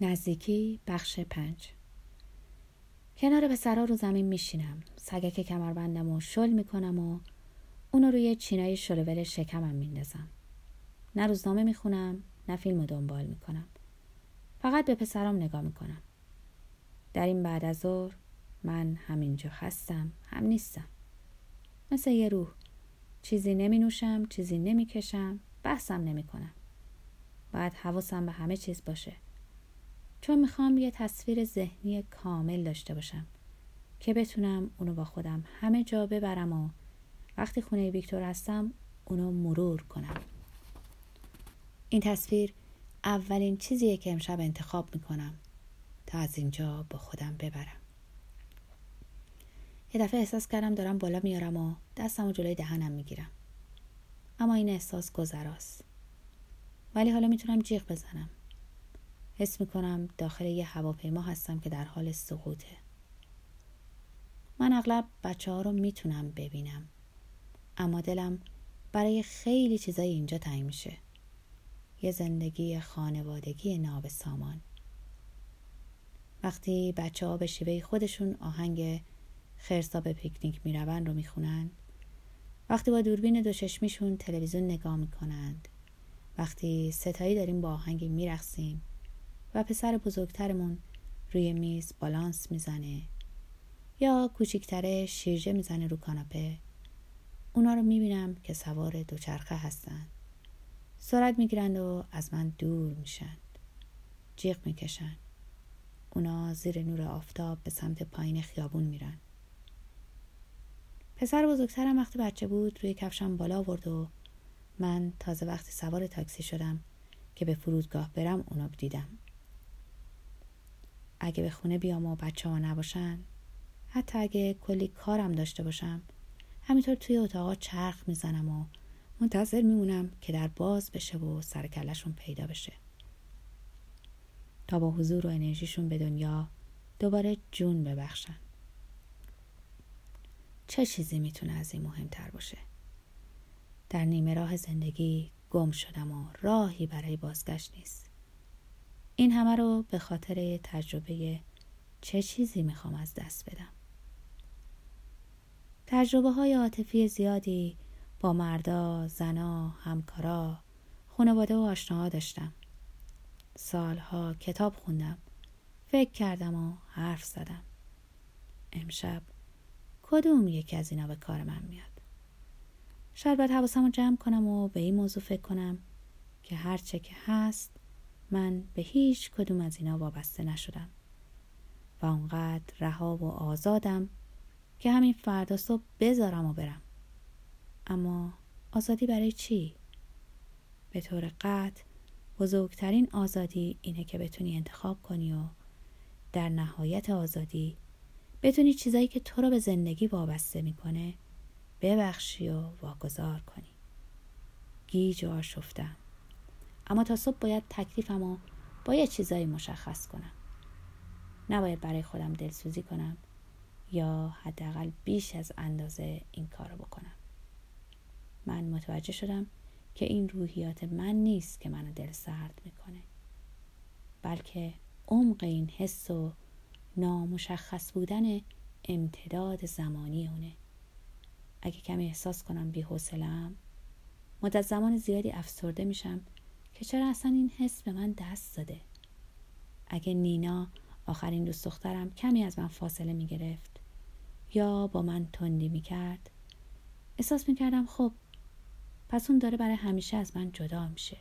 نزدیکی بخش پنج. کنار پسرا رو زمین میشینم. سگک کمربندم و شل می‌کنم و اونو روی چینای شلوول شکمم میندازم. نه روزنامه می‌خونم نه فیلم دنبال می‌کنم. فقط به پسرام نگاه می‌کنم. در این بعد از ظهر من همینجا هستم هم نیستم. مثل یه روح. چیزی نمی نوشم چیزی نمی کشم بحثم نمی کنم باید حواسم به همه چیز باشه. چون می‌خوام یه تصویر ذهنی کامل داشته باشم که بتونم اونو با خودم همه جا ببرم و وقتی خونه ویکتور هستم اونو مرور کنم. این تصویر اولین چیزیه که امشب انتخاب می‌کنم تا از اینجا با خودم ببرم. یه دفعه احساس کردم دارم بالا میارم و دستم و جلوی دهنم می‌گیرم. اما این احساس گذراست. ولی حالا می‌تونم جیغ بزنم. حس می‌کنم داخل یه هواپیما هستم که در حال سقوطه. من اغلب بچه ها رو می‌تونم ببینم اما دلم برای خیلی چیزای اینجا تنگ میشه. یه زندگی خانوادگی ناب سامان وقتی بچه ها به شیوه خودشون آهنگ خرسا به پیکنیک می‌روند رو می‌خونند وقتی با دوربین دو چشمیشون تلویزیون نگاه می‌کنند وقتی ستایی داریم با آهنگی میرقصیم و پسر بزرگترمون روی میز بالانس می‌زنه. یا کوچیکتره شیرجه می‌زنه رو کاناپه. اونا رو می‌بینم که سوار دوچرخه هستند سرعت می‌گیرند و از من دور میشند جیغ می‌کشند اونا زیر نور آفتاب به سمت پایین خیابون میرن. پسر بزرگترم وقتی بچه بود روی کفشم بالا آورد و من تازه وقتی سوار تاکسی شدم که به فرودگاه برم اونا دیدم. اگه به خونه بیام و بچه ها نباشن حتی اگه کلی کارم داشته باشم همینطور توی اتاقا چرخ می‌زنم و منتظر میمونم که در باز بشه و سرکلشون پیدا بشه. تا با حضور و انرژیشون به دنیا دوباره جون ببخشن. چه چیزی می‌تونه از این مهمتر باشه؟ در نیمه راه زندگی گم شدم و راهی برای بازگشت نیست. این همه رو به خاطر تجربه چه چیزی می‌خوام از دست بدم؟ تجربه های عاطفی زیادی با مردا، زنا، همکارا، خانواده و آشناها داشتم. سالها کتاب خوندم فکر کردم و حرف زدم. امشب کدوم یکی از اینا به کار من میاد؟ شاید باید حواسم رو جمع کنم و به این موضوع فکر کنم که هرچه که هست من به هیچ کدوم از اینا وابسته نشدم. و اونقدر رها و آزادم که همین فردا صبح بذارم و برم. اما آزادی برای چی؟ به طور قطع بزرگترین آزادی اینه که بتونی انتخاب کنی و در نهایت آزادی بتونی چیزایی که تو رو به زندگی وابسته می‌کنه ببخشی و واگذار کنی. گیج و آشفتم. اما تا صبح باید تکلیفم و باید چیزایی مشخص کنم. نباید برای خودم دلسوزی کنم یا حداقل بیش از اندازه این کارو بکنم. من متوجه شدم که این روحیات من نیست که منو دل سرد می‌کنه بلکه عمق این حس و نامشخص بودن امتداد زمانی اونه. اگه کمی احساس کنم بی مدت زمان زیادی افسرده میشم که چرا اصلا این حس به من دست داده؟ اگه نینا آخرین دوست دخترم کمی از من فاصله می گرفت یا با من تندی می کرد احساس می کردم خب پس اون داره برای همیشه از من جدا میشه.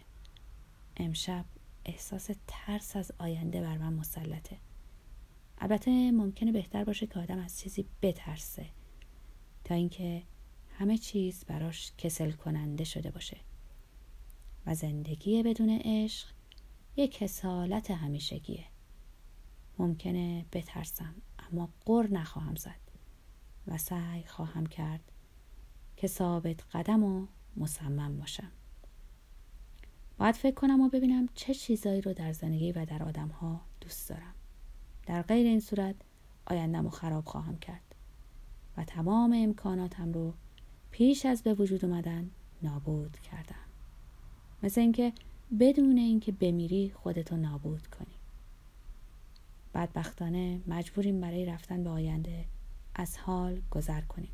امشب احساس ترس از آینده بر من مسلطه. البته ممکنه بهتر باشه که آدم از چیزی بترسه تا اینکه همه چیز براش کسل کننده شده باشه. و زندگی بدون عشق یک حسالت همیشگیه. ممکنه بترسم اما قر نخواهم زد و سعی خواهم کرد که ثابت قدم و مصمم باشم. باید فکر کنم و ببینم چه چیزایی رو در زندگی و در آدم ها دوست دارم. در غیر این صورت آیندم رو خراب خواهم کرد و تمام امکاناتم رو پیش از به وجود اومدن نابود کردم. مثل اینکه بدون اینکه بمیری خودتو نابود کنی. بدبختانه مجبوریم برای رفتن به آینده از حال گذر کنیم.